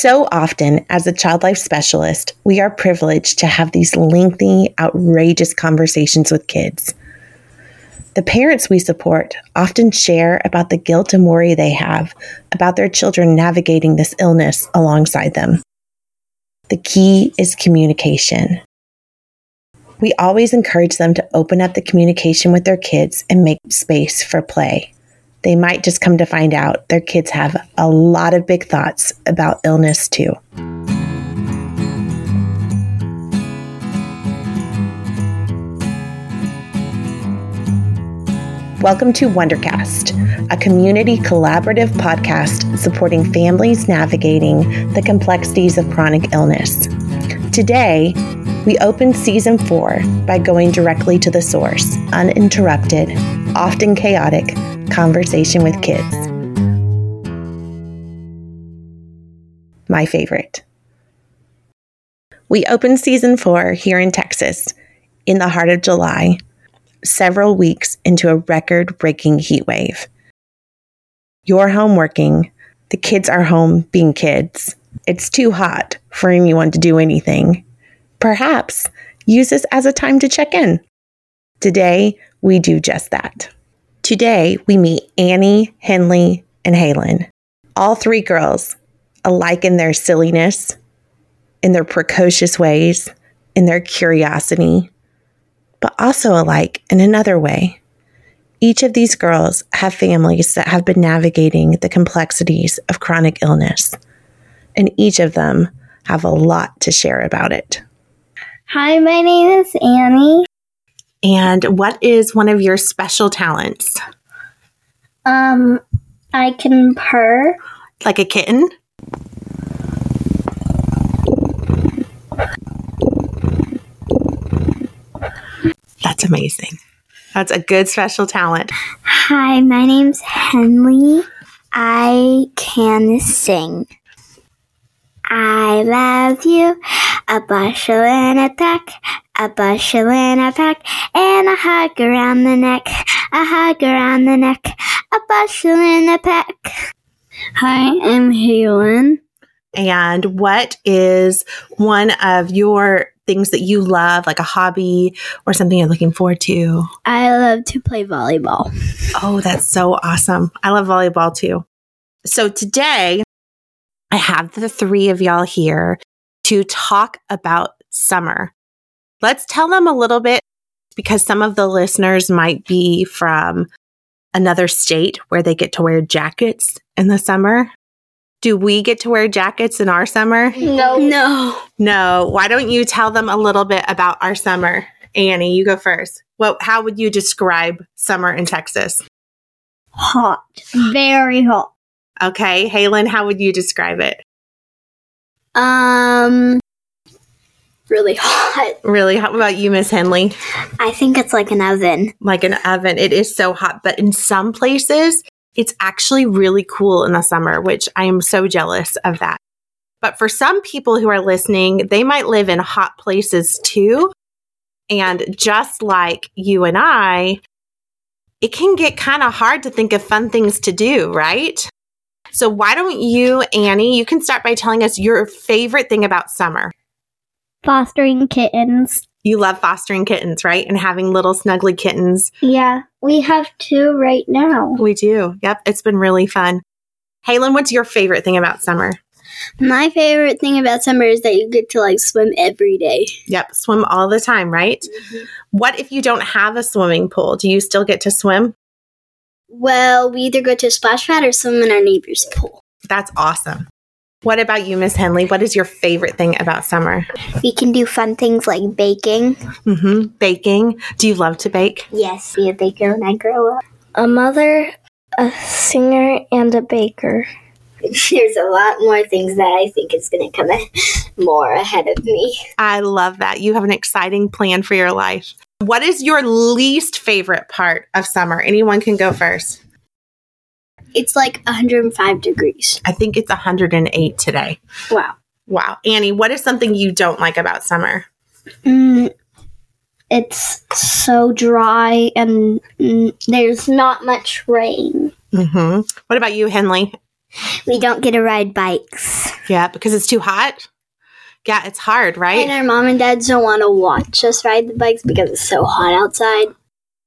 So often, as a child life specialist, we are privileged to have these lengthy, outrageous conversations with kids. The parents we support often share about the guilt and worry they have about their children navigating this illness alongside them. The key is communication. We always encourage them to open up the communication with their kids and make space for play. They might just come to find out their kids have a lot of big thoughts about illness too. Welcome to Wondercast, a community collaborative podcast supporting families navigating the complexities of chronic illness. Today, we open season four by going directly to the source, uninterrupted, often chaotic conversation with kids. My favorite. We open season four here in Texas in the heart of July several weeks into a record breaking heat wave. You're home working, the kids are home being kids. It's too hot for anyone to do anything. Perhaps use this as a time to check in. Today, we do just that. Today, we meet Annie, Henley, and Halen. All three girls, alike in their silliness, in their precocious ways, in their curiosity, but also alike in another way. Each of these girls have families that have been navigating the complexities of chronic illness, and each of them have a lot to share about it. Hi, my name is Annie. And what is one of your special talents? Um, I can purr. Like a kitten? That's amazing. That's a good special talent. Hi, my name's Henley. I can sing. I love you, a bushel and a peck, a bushel and a peck, and a hug around the neck, a hug around the neck, a bushel and a peck. Hi, I'm Halen. And what is one of your things that you love, like a hobby or something you're looking forward to? I love to play volleyball. Oh, that's so awesome. I love volleyball too. So today, I have the three of y'all here to talk about summer. Let's tell them a little bit because some of the listeners might be from another state where they get to wear jackets in the summer. Do we get to wear jackets in our summer? No. No. No. Why don't you tell them a little bit about our summer? Annie, you go first. Well, how would you describe summer in Texas? Hot. Very hot. Okay. Halen, how would you describe it? Um, really hot. Really? How about you, Miss Henley? I think it's like an oven. Like an oven. It is so hot, but in some places, it's actually really cool in the summer, which I am so jealous of that. But for some people who are listening, they might live in hot places too. And just like you and I, it can get kind of hard to think of fun things to do, right? So, why don't you, Annie, you can start by telling us your favorite thing about summer? Fostering kittens. You love fostering kittens, right? And having little snuggly kittens. Yeah, we have two right now. We do. Yep. It's been really fun. Halen, what's your favorite thing about summer? My favorite thing about summer is that you get to like swim every day. Yep. Swim all the time, right? Mm-hmm. What if you don't have a swimming pool? Do you still get to swim? Well, we either go to a splash pad or swim in our neighbor's pool. That's awesome. What about you, Miss Henley? What is your favorite thing about summer? We can do fun things like baking. Mm-hmm. Baking. Do you love to bake? Yes, be a baker when I grow up. A mother, a singer, and a baker. There's a lot more things that I think is going to come more ahead of me. I love that. You have an exciting plan for your life. What is your least favorite part of summer? Anyone can go first. It's like 105 degrees. I think it's 108 today. Wow. Wow. Annie, what is something you don't like about summer? Mm, it's so dry and mm, there's not much rain. Mm-hmm. What about you, Henley? We don't get to ride bikes. Yeah, because it's too hot. Yeah, it's hard, right? And our mom and dad don't want to watch us ride the bikes because it's so hot outside.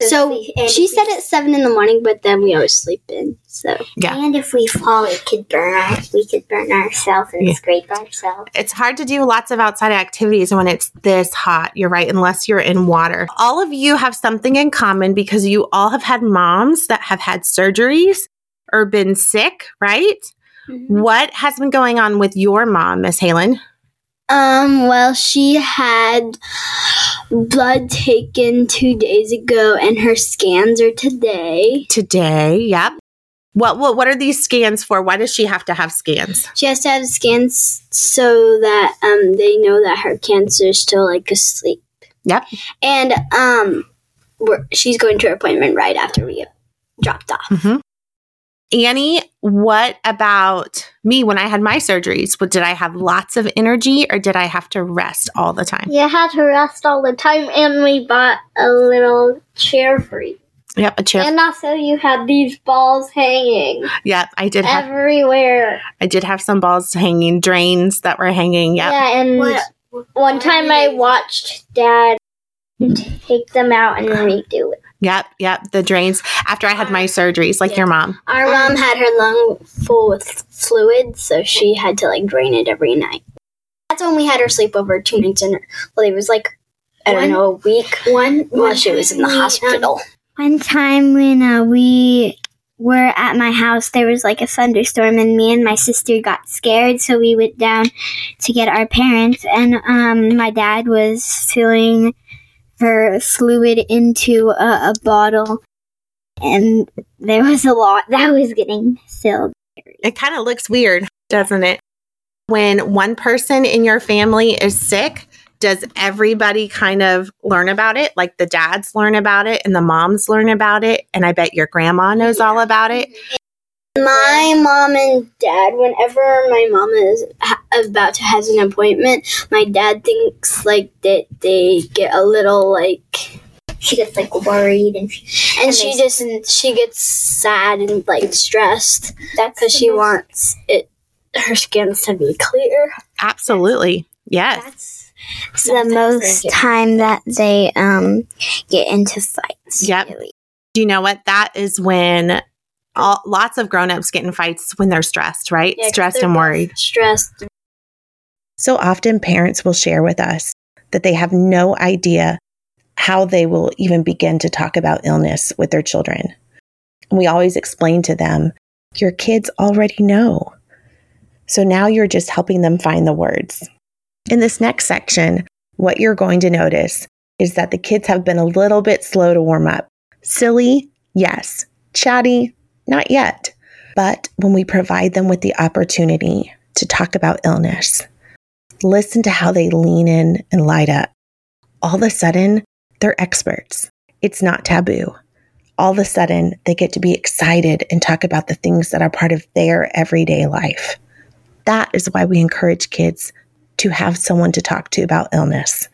So And she said we- at seven in the morning, but then we always sleep in. So Yeah. And if we fall, it could burn our, we could burn ourselves and Yeah. scrape ourselves. It's hard to do lots of outside activities when it's this hot. You're right, unless you're in water. All of you have something in common because you all have had moms that have had surgeries or been sick, right? Mm-hmm. What has been going on with your mom, Miss Halen? Um, well, she had blood taken two days ago, and her scans are today. Today, yep. What, what what are these scans for? Why does she have to have scans? She has to have scans so that um they know that her cancer is still like asleep. Yep. And um, she's going to her appointment right after we dropped off. hmm Annie, what about me when I had my surgeries? What, did I have lots of energy or did I have to rest all the time? You had to rest all the time, and we bought a little chair for you. Yep, a chair. And also, you had these balls hanging Yep, I did have everywhere. I did have some balls hanging, drains that were hanging. Yep. Yeah, and What- one time I watched Dad take them out and redo it. Yep, yep, the drains after I had my surgeries like your mom. Our mom had her lung full with fluid, so she had to like drain it every night. That's when we had her sleepover two nights in. Well, it was like I don't One- know a week One, while she was in the time we, um, hospital. One time when uh, we were at my house, there was like a thunderstorm, and me and my sister got scared, so we went down to get our parents, and um, my dad was filling her fluid into a, a bottle, and there was a lot that was getting filled. It kind of looks weird, doesn't it? When one person in your family is sick, does everybody kind of learn about it? Like the dads learn about it and the moms learn about it, and I bet your grandma knows all about it. My mom and dad, whenever my mom is about to has an appointment, my dad thinks like that they get a little like She gets like worried, and and, And she they- just she gets sad and like stressed that's because she most- wants it her skins to be clear. Absolutely. Yes. That's the most time that they um get into fights. Yep. really. Do you know what? That is when all, lots of grown-ups get in fights when they're stressed, right? Yeah, 'cause stressed and worried. Stressed. So often parents will share with us that they have no idea how they will even begin to talk about illness with their children. And we always explain to them, your kids already know. So now you're just helping them find the words. In this next section, what you're going to notice is that the kids have been a little bit slow to warm up. Silly, yes. Chatty, not yet. But when we provide them with the opportunity to talk about illness, listen to how they lean in and light up. All of a sudden, they're experts. It's not taboo. All of a sudden, they get to be excited and talk about the things that are part of their everyday life. That is why we encourage kids to have someone to talk to about illness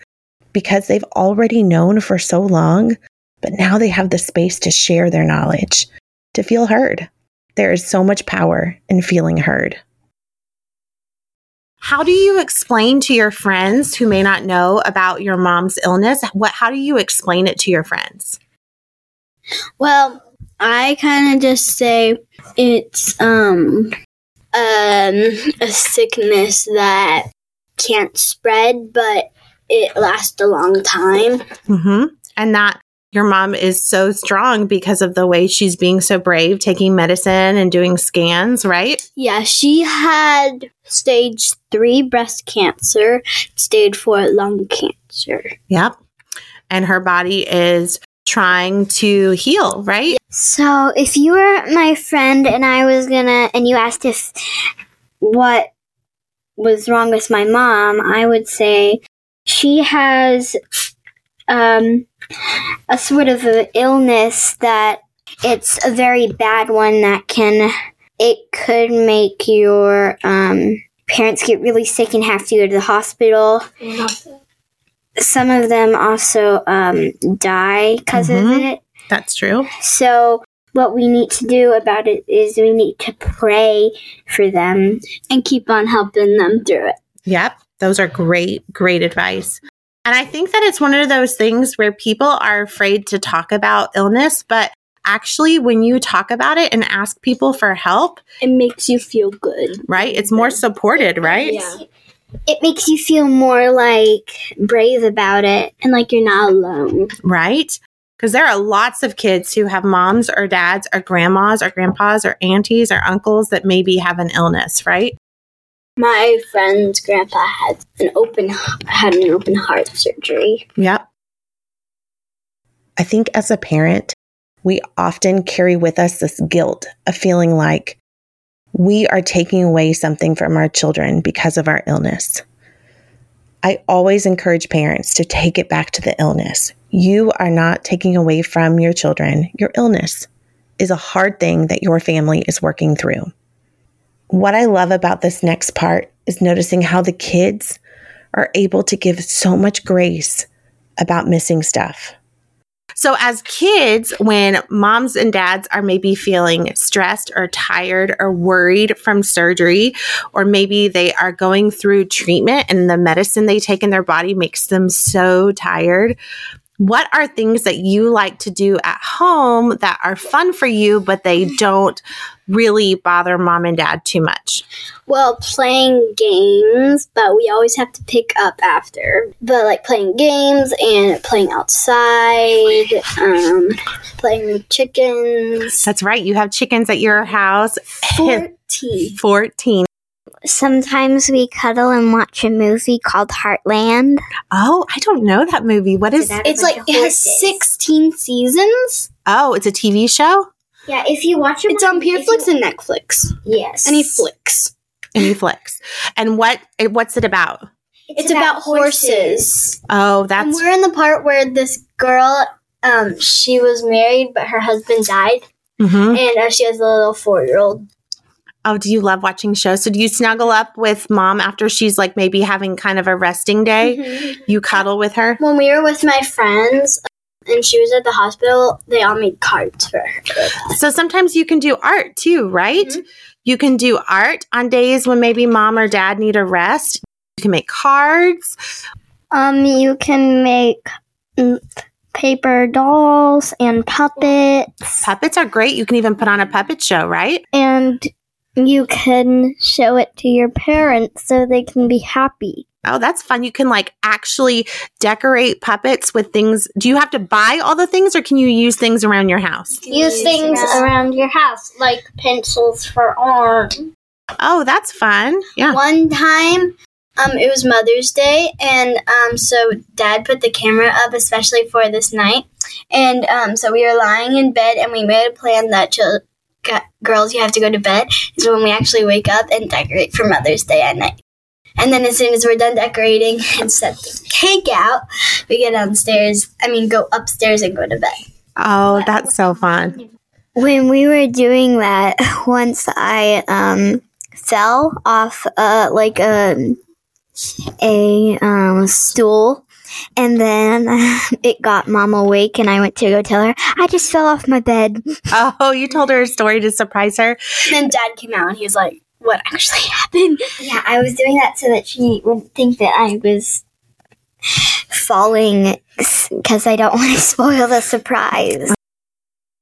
because they've already known for so long, but now they have the space to share their knowledge, to feel heard. There is so much power in feeling heard. How do you explain to your friends who may not know about your mom's illness? What how do you explain it to your friends? Well, I kind of just say it's um um a sickness that can't spread, but it lasts a long time. Mhm. And that your mom is so strong because of the way she's being so brave, taking medicine and doing scans, right? Yeah, she had stage three breast cancer, stage four lung cancer. Yep. And her body is trying to heal, right? So if you were my friend and I was gonna, and you asked if what was wrong with my mom, I would say she has um, a sort of a illness that it's a very bad one that can it could make your um, parents get really sick and have to go to the hospital. Some of them also um, die because Mhm. of it. That's true. So what we need to do about it is we need to pray for them. and keep on helping them through it. Yep. Those are great, great advice. And I think that it's one of those things where people are afraid to talk about illness, but actually, when you talk about it and ask people for help, It makes you feel good. right, it's more supported, right? Yeah. It makes you feel more like brave about it. And like you're not alone. Right? Because there are lots of kids who have moms or dads or grandmas or grandpas or aunties or uncles that maybe have an illness, right? My friend's grandpa had an open had an open heart surgery. Yep. I think as a parent, we often carry with us this guilt of feeling like we are taking away something from our children because of our illness. I always encourage parents to take it back to the illness. You are not taking away from your children. Your illness is a hard thing that your family is working through. What I love about this next part is noticing how the kids are able to give so much grace about missing stuff. So, as kids, when moms and dads are maybe feeling stressed or tired or worried from surgery, or maybe they are going through treatment and the medicine they take in their body makes them so tired, what are things that you like to do at home that are fun for you, but they don't really bother mom and dad too much? Well, playing games, but we always have to pick up after. But like playing games and playing outside, um, playing with chickens. That's right. You have chickens at your house. Fourteen. 14. Sometimes we cuddle and watch a movie called Heartland. Oh, I don't know that movie. What is Is that- It's like it has sixteen seasons. Oh, it's a TV show? Yeah, if you watch it, It's on Pureflix and Netflix. Yes. Any flicks. Any flicks. And what what's it about? It's, about, horses. Oh, And that's we're in the part where this girl, um, she was married, but her husband died, Mhm. and uh, she has a little four-year-old. Oh, do you love watching shows? So do you snuggle up with mom after she's like maybe having kind of a resting day? Mm-hmm. You cuddle with her? When we were with my friends, and she was at the hospital, they all made cards for her. So sometimes you can do art too, right? Mhm. You can do art on days when maybe mom or dad need a rest. You can make cards. Um, you can make mm, paper dolls and puppets, Puppets are great. You can even put on a puppet show, right? and you can show it to your parents so they can be happy. Oh, that's fun. You can like actually decorate puppets with things. Do you have to buy all the things or can you use things around your house? Use things around your house, like pencils for art. Oh, that's fun. Yeah. One time, um, it was Mother's Day, and um, so Dad put the camera up especially for this night, and um, so we were lying in bed, and we made a plan that chil- g- girls, you have to go to bed is when we actually wake up and decorate for Mother's Day at night. And then as soon as we're done decorating and set the cake out, we get downstairs. I mean, go upstairs and go to bed. Oh, that's so fun. When we were doing that, once I um fell off uh like a a um stool and then it got mom awake and I went to go tell her I just fell off my bed. Oh, you told her a story to surprise her. And then Dad came out and he was like, "What actually happened?" Yeah, I was doing that so that she wouldn't think that I was falling because I don't want to spoil the surprise.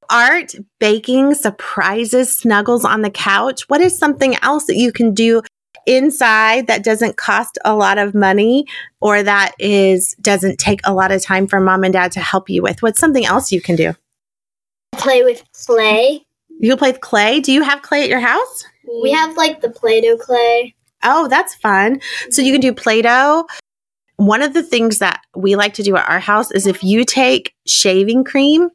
Art, baking, surprises, snuggles on the couch. What is something else that you can do inside that doesn't cost a lot of money or that is doesn't take a lot of time for mom and dad to help you with? What's something else you can do? Play with clay. You play with clay. Do you have clay at your house? We have like the Play-Doh clay. Oh, that's fun. So you can do Play Doh. One of the things that we like to do at our house is if you take shaving cream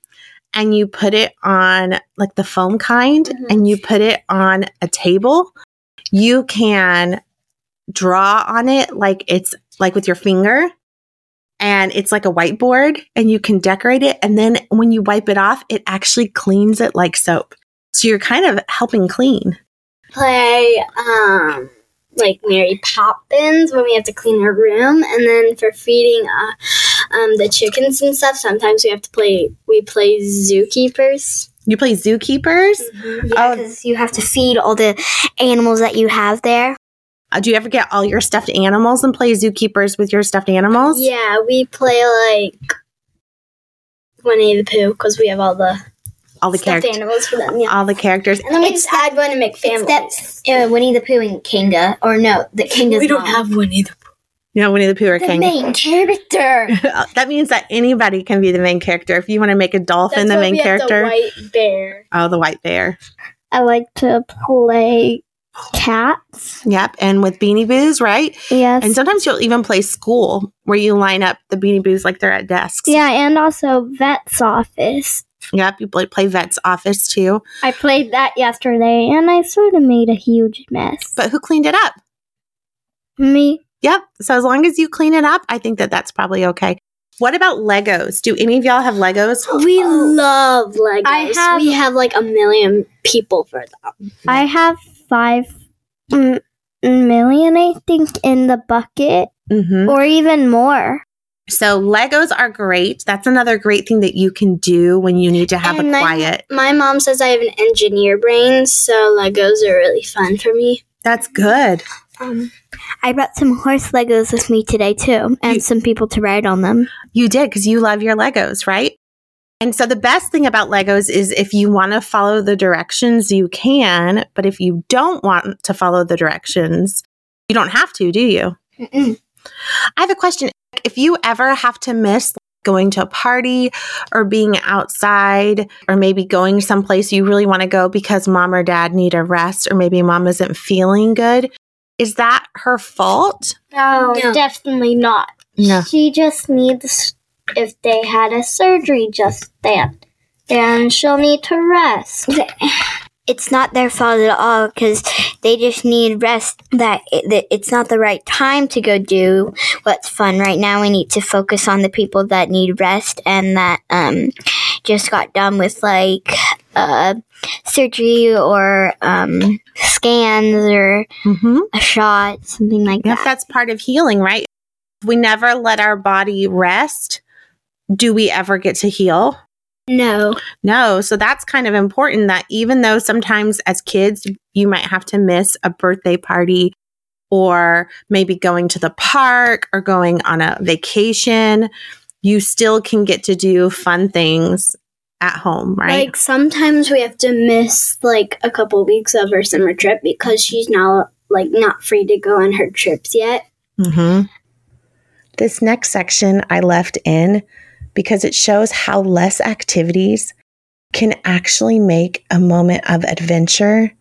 and you put it on like the foam kind Mhm. and you put it on a table, you can draw on it like it's like with your finger. And it's like a whiteboard and you can decorate it. And then when you wipe it off, it actually cleans it like soap. So you're kind of helping clean. Play um like Mary Poppins when we have to clean our room, and then for feeding uh, um the chickens and stuff, sometimes we have to play. We play zookeepers. You play zookeepers? Yeah, Oh. because you have to feed all the animals that you have there. Uh, do you ever get all your stuffed animals and play zookeepers with your stuffed animals? Yeah, we play like Winnie the Pooh because we have all the All the stuffed characters. animals for them. Yeah. All the characters. And then we It's just add one to make families. It's that uh, Winnie the Pooh and Kanga, or no, the Kanga's we don't mom. have Winnie the Pooh. You know, Winnie the Pooh or the King. main character. Uh, that means that anybody can be the main character. If you want to make a dolphin the main character, The white bear. oh, the white bear. I like to play cats. Yep. And with Beanie Boos, right? Yes. And sometimes you'll even play school where you line up the Beanie Boos like they're at desks. yeah, and also vet's office. Yep. You play, play Vet's office too. I played that yesterday and I sort of made a huge mess. But who cleaned it up? Me, Yep. So as long as you clean it up, I think that that's probably okay. What about Legos? Do any of y'all have Legos? We love Legos. I have- we have like a million people for them. I have five mm, million, I think, in the bucket, Mm-hmm. or even more. So Legos are great. That's another great thing that you can do when you need to have And a I- quiet. My mom says I have an engineer brain, so Legos are really fun for me. That's good. Um, I brought some horse Legos with me today too, and You- some people to ride on them. You did because you love your Legos, right? And so the best thing about Legos is if you want to follow the directions, you can. But if you don't want to follow the directions, you don't have to, do you? Mm-mm. I have a question. If you ever have to miss going to a party or being outside or maybe going someplace you really want to go because mom or dad need a rest or maybe mom isn't feeling good, is that her fault? No, No. definitely not. No. She just needs, if they had a surgery just then, then she'll need to rest. It's not their fault at all because they just need rest. That, it, that it's not the right time to go do what's fun right now. We need to focus on the people that need rest and that um just got done with like uh surgery or um scans or Mm-hmm. a shot, something like Yep, that. that's part of healing, right? If we never let our body rest, do we ever get to heal? no. No. So that's kind of important that even though sometimes as kids, you might have to miss a birthday party or maybe going to the park or going on a vacation, you still can get to do fun things at home, right? Like sometimes we have to miss like a couple weeks of her summer trip because she's now like not free to go on her trips yet. Mm-hmm. This next section I left in because it shows how less activities can actually make a moment of adventure,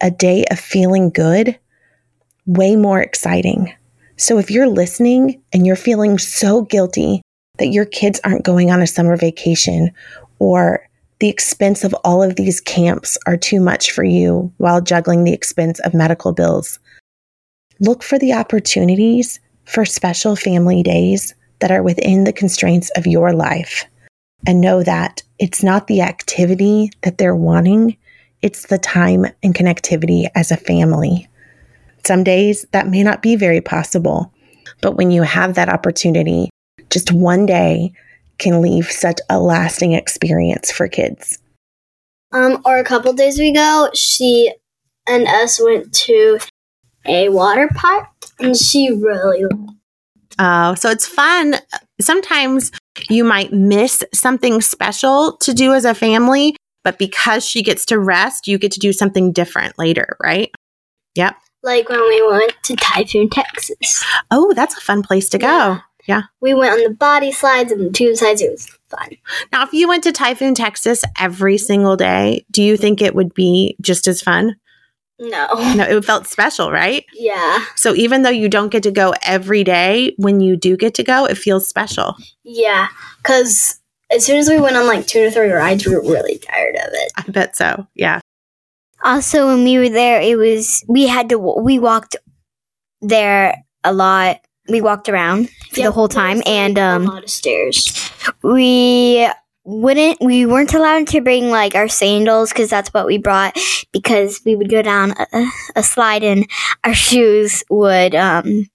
a day of feeling good, way more exciting. So if you're listening and you're feeling so guilty that your kids aren't going on a summer vacation or the expense of all of these camps are too much for you while juggling the expense of medical bills, look for the opportunities for special family days that are within the constraints of your life and know that it's not the activity that they're wanting, it's the time and connectivity as a family. Some days that may not be very possible, but when you have that opportunity, just one day can leave such a lasting experience for kids. Um, or a couple days ago, she and us went to a water park, and she really Oh, so it's fun. Sometimes you might miss something special to do as a family, but because she gets to rest, you get to do something different later, right? Yep. like when we went to Typhoon, Texas. Oh, that's a fun place to go. Yeah. We went on the body slides and the tube slides. It was fun. Now, if you went to Typhoon, Texas every single day, do you think it would be just as fun? No. No, it felt special, right? Yeah. So even though you don't get to go every day, when you do get to go, it feels special. Yeah. Because as soon as we went on like two to three rides, we were really tired of it. I bet so. Yeah. Also, when we were there, it was we had to we walked there a lot. We walked around for the whole time, was, like, and a um, lot of stairs. we wouldn't we weren't allowed to bring like our sandals because that's what we brought because we would go down a, a slide and our shoes would um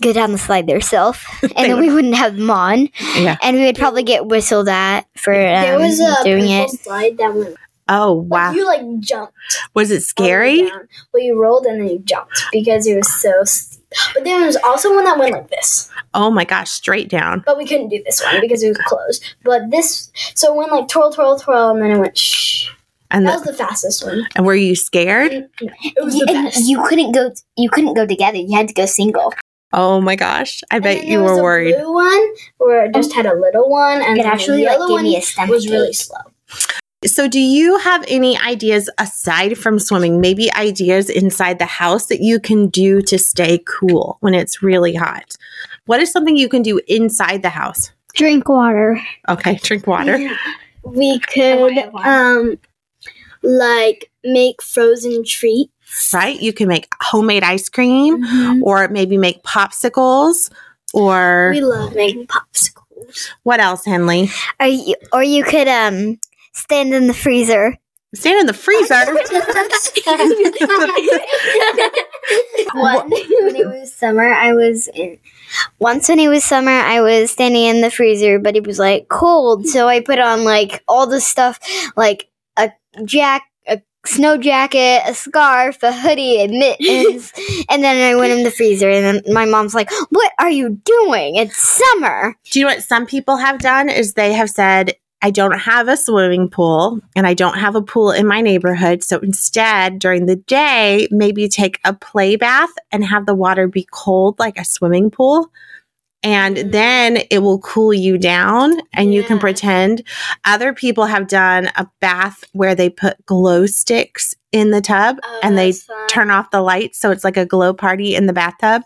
go down the slide themselves and then we wouldn't have them on Yeah. and we would probably get whistled at for um, there was a doing purple it slide that went. Oh, Like, wow. you like jumped. Was it all the way scary? down. Well, you rolled and then you jumped because it was so steep. But then there was also one that went like this. Oh my gosh, straight down. But we couldn't do this one because it was closed. But this, so it went like twirl, twirl, twirl, and then it went shh. And, That the, was the fastest one. and were you scared? Mm, it was the and best. you couldn't go you couldn't go together you had to go single Oh my gosh. I And bet then you there was were a worried. Blue one where it just had a little one, and it then actually the like yellow gave one me a stomach was really slow. So, do you have any ideas aside from swimming? Maybe ideas inside the house that you can do to stay cool when it's really hot? What is something you can do inside the house? Drink water. Okay, drink water. We could um like make frozen treats. Right? You can make homemade ice cream or maybe make popsicles or We love making popsicles. what else, Henley? or you, or you could um stand in the freezer Stand in the freezer. One, when it was summer, I was in. Once when it was summer, I was standing in the freezer, but it was like cold, so I put on like all the stuff, like a jack, a snow jacket, a scarf, a hoodie, and mittens, and then I went in the freezer, and then my mom's like, "What are you doing? It's summer." Do you know what some people have done is they have said, I don't have a swimming pool and I don't have a pool in my neighborhood. So instead, during the day, maybe take a play bath and have the water be cold like a swimming pool. And Mm. then it will cool you down and you can pretend. Other people have done a bath where they put glow sticks in the tub Oh, and they fun. turn off the lights. So it's like a glow party in the bathtub.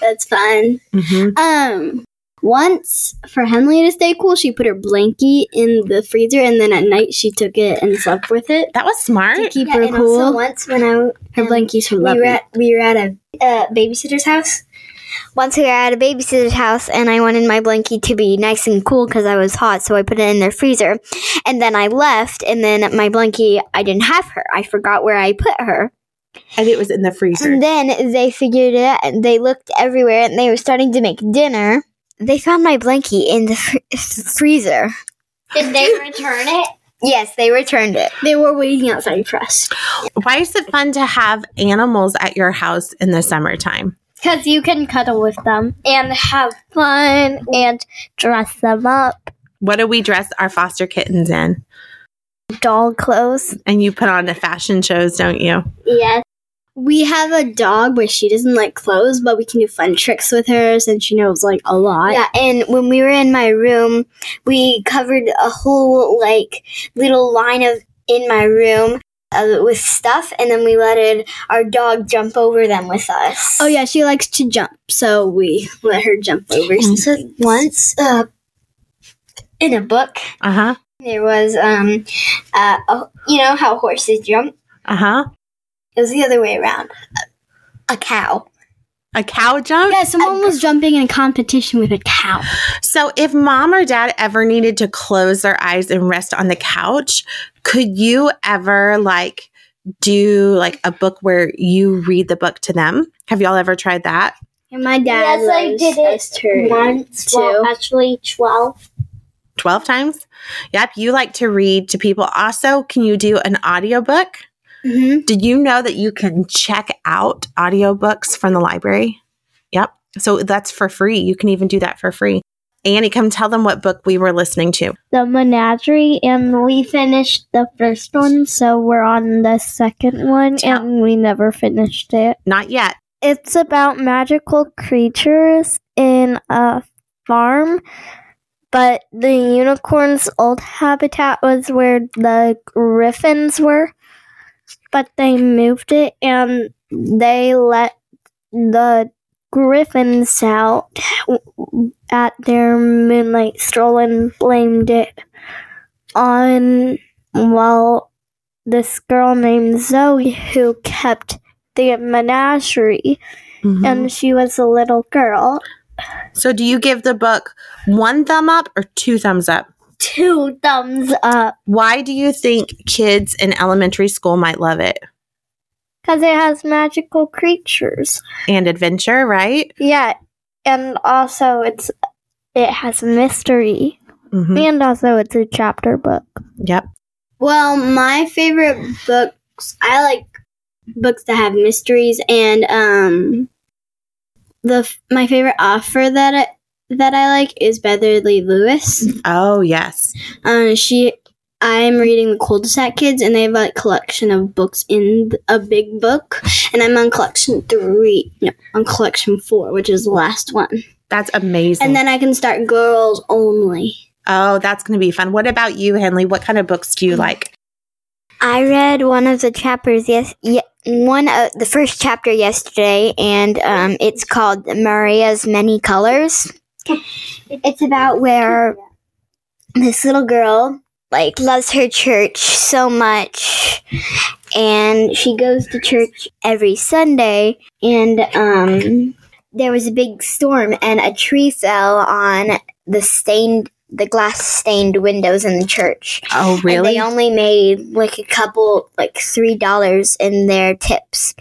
That's fun. hmm Um, once for Henley to stay cool, she put her blankie in the freezer, and then at night she took it and slept with it That was smart. to keep Yeah, her and cool. also once when I her blankie's from we were at we were at a uh, babysitter's house. Once we were at a babysitter's house, and I wanted my blankie to be nice and cool because I was hot, so I put it in their freezer. And then I left, and then my blankie, I didn't have her. I forgot where I put her. And it was in the freezer. And then they figured it out, and they looked everywhere, and they were starting to make dinner. They found my blankie in the fr- freezer. Did they return it? Yes, they returned it. They were waiting outside for us. Why is it fun to have animals at your house in the summertime? Because you can cuddle with them and have fun and dress them up. What do we dress our foster kittens in? Doll clothes. And you put on the fashion shows, don't you? Yes. We have a dog, but she doesn't like clothes, but we can do fun tricks with her since she knows like a lot. Yeah, and when we were in my room, we covered a whole like little line of in my room uh, with stuff, and then we let it, our dog jump over them with us. Oh yeah, she likes to jump, so we let her jump over. So once, uh, in a book, Uh huh. there was um, uh, a, you know how horses jump. Uh huh. It was the other way around. A, a cow. A cow jump? Yeah, someone was jumping in a competition with a cow. So, if mom or dad ever needed to close their eyes and rest on the couch, could you ever like do like a book where you read the book to them? Have y'all ever tried that? And my dad Yes, I did it us Once, too. well, actually 12. 12 times? Yep. You like to read to people. Also, can you do an audiobook? Hmm Did you know that you can check out audiobooks from the library? Yep. So that's for free. You can even do that for free. Annie, come tell them what book we were listening to. The Menagerie, and we finished the first one, so we're on the second one, and we never finished it. Not yet. It's about magical creatures in a farm, but the unicorn's old habitat was where the griffins were, but they moved it and they let the griffins out at their moonlight stroll and blamed it on, well, this girl named Zoe who kept the menagerie Mhm. and she was a little girl. so, do you give the book one thumb up or two thumbs up? Two thumbs up Why do you think kids in elementary school might love it? because it has magical creatures. And adventure, right? Yeah, and also it's it has mystery, hmm and also it's a chapter book. Yep. Well, my favorite books, I like books that have mysteries, and um, the my favorite author that I, that I like is Beverly Lewis. Oh, yes. Um, she, I'm reading the Cul-de-sac Kids, and they have like collection of books in a big book, and I'm on collection three, no, on collection four, which is the last one, That's amazing. and then I can start girls only. oh, that's going to be fun. What about you, Henley? What kind of books do you like? I read one of the chapters yes, ye- one of the first chapter yesterday, and um, it's called Maria's Many Colors. It's about where this little girl like loves her church so much, and she goes to church every Sunday. And um, there was a big storm, and a tree fell on the stained, the glass stained windows in the church. Oh, And really? they only made like a couple, like three dollars in their tips.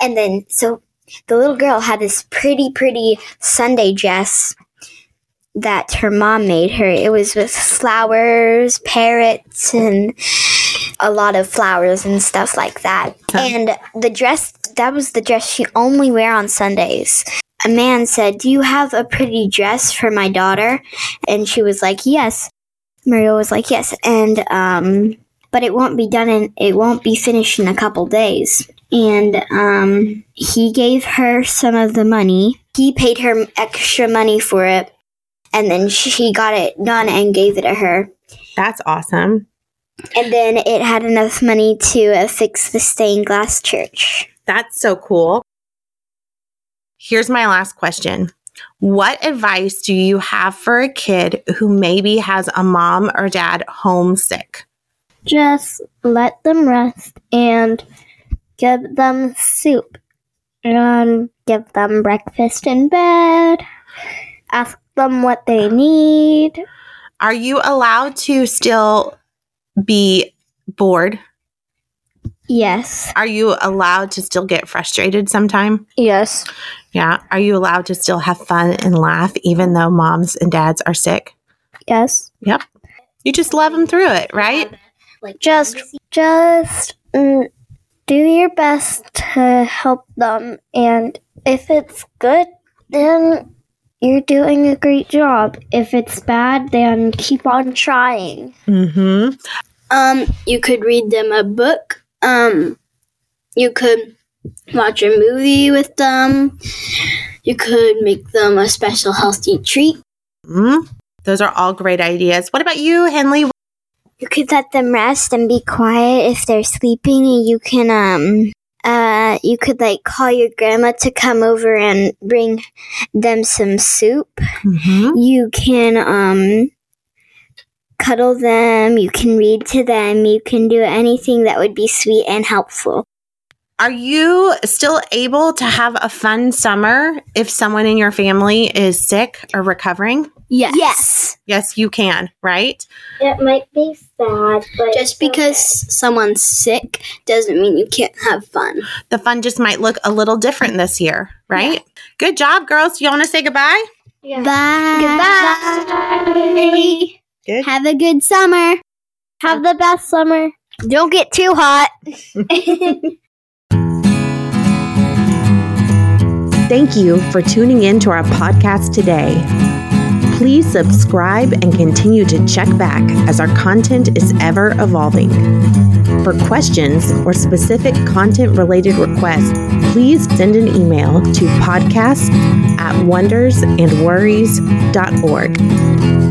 And then, so the little girl had this pretty, pretty Sunday dress that her mom made her. It was with flowers, parrots, and a lot of flowers and stuff like that. Huh. And the dress, that was the dress she only wear on Sundays. A man said, Do you have a pretty dress for my daughter? And she was like, Yes. Maria was like, "Yes," and um, but it won't be done in it won't be finished in a couple days. And um, he gave her some of the money. He paid her extra money for it, and then she got it done and gave it to her. That's awesome. And then it had enough money to uh, fix the stained glass church. That's so cool. Here's my last question. What advice do you have for a kid who maybe has a mom or dad homesick? Just let them rest and give them soup and give them breakfast in bed. Ask them what they need. Are you allowed to still be bored? Yes. Are you allowed to still get frustrated sometime? Yes. Yeah. Are you allowed to still have fun and laugh even though moms and dads are sick? Yes. Yep. You just love them through it, right? Like just just mm, do your best to help them and if it's good then you're doing a great job. If it's bad, then keep on trying. Mm-hmm. Um, you could read them a book. Um, you could watch a movie with them. You could make them a special healthy treat. mm Those are all great ideas. What about you, Henley? You could let them rest and be quiet if they're sleeping. and You can um uh you could like call your grandma to come over and bring them some soup. Mm-hmm. You can um cuddle them, you can read to them, you can do anything that would be sweet and helpful. Are you still able to have a fun summer if someone in your family is sick or recovering? Yes. Yes. Yes, you can, right? It might be sad, but Just because someone's sick doesn't mean you can't have fun. The fun just might look a little different this year, right? Good job, girls. Do you want to say goodbye? yeah. Bye. Goodbye. Good. Have a good summer. have the best summer. Don't get too hot. Thank you for tuning in to our podcast today. Please subscribe and continue to check back as our content is ever evolving. For questions or specific content related requests, please send an email to podcast at wondersandworries.org.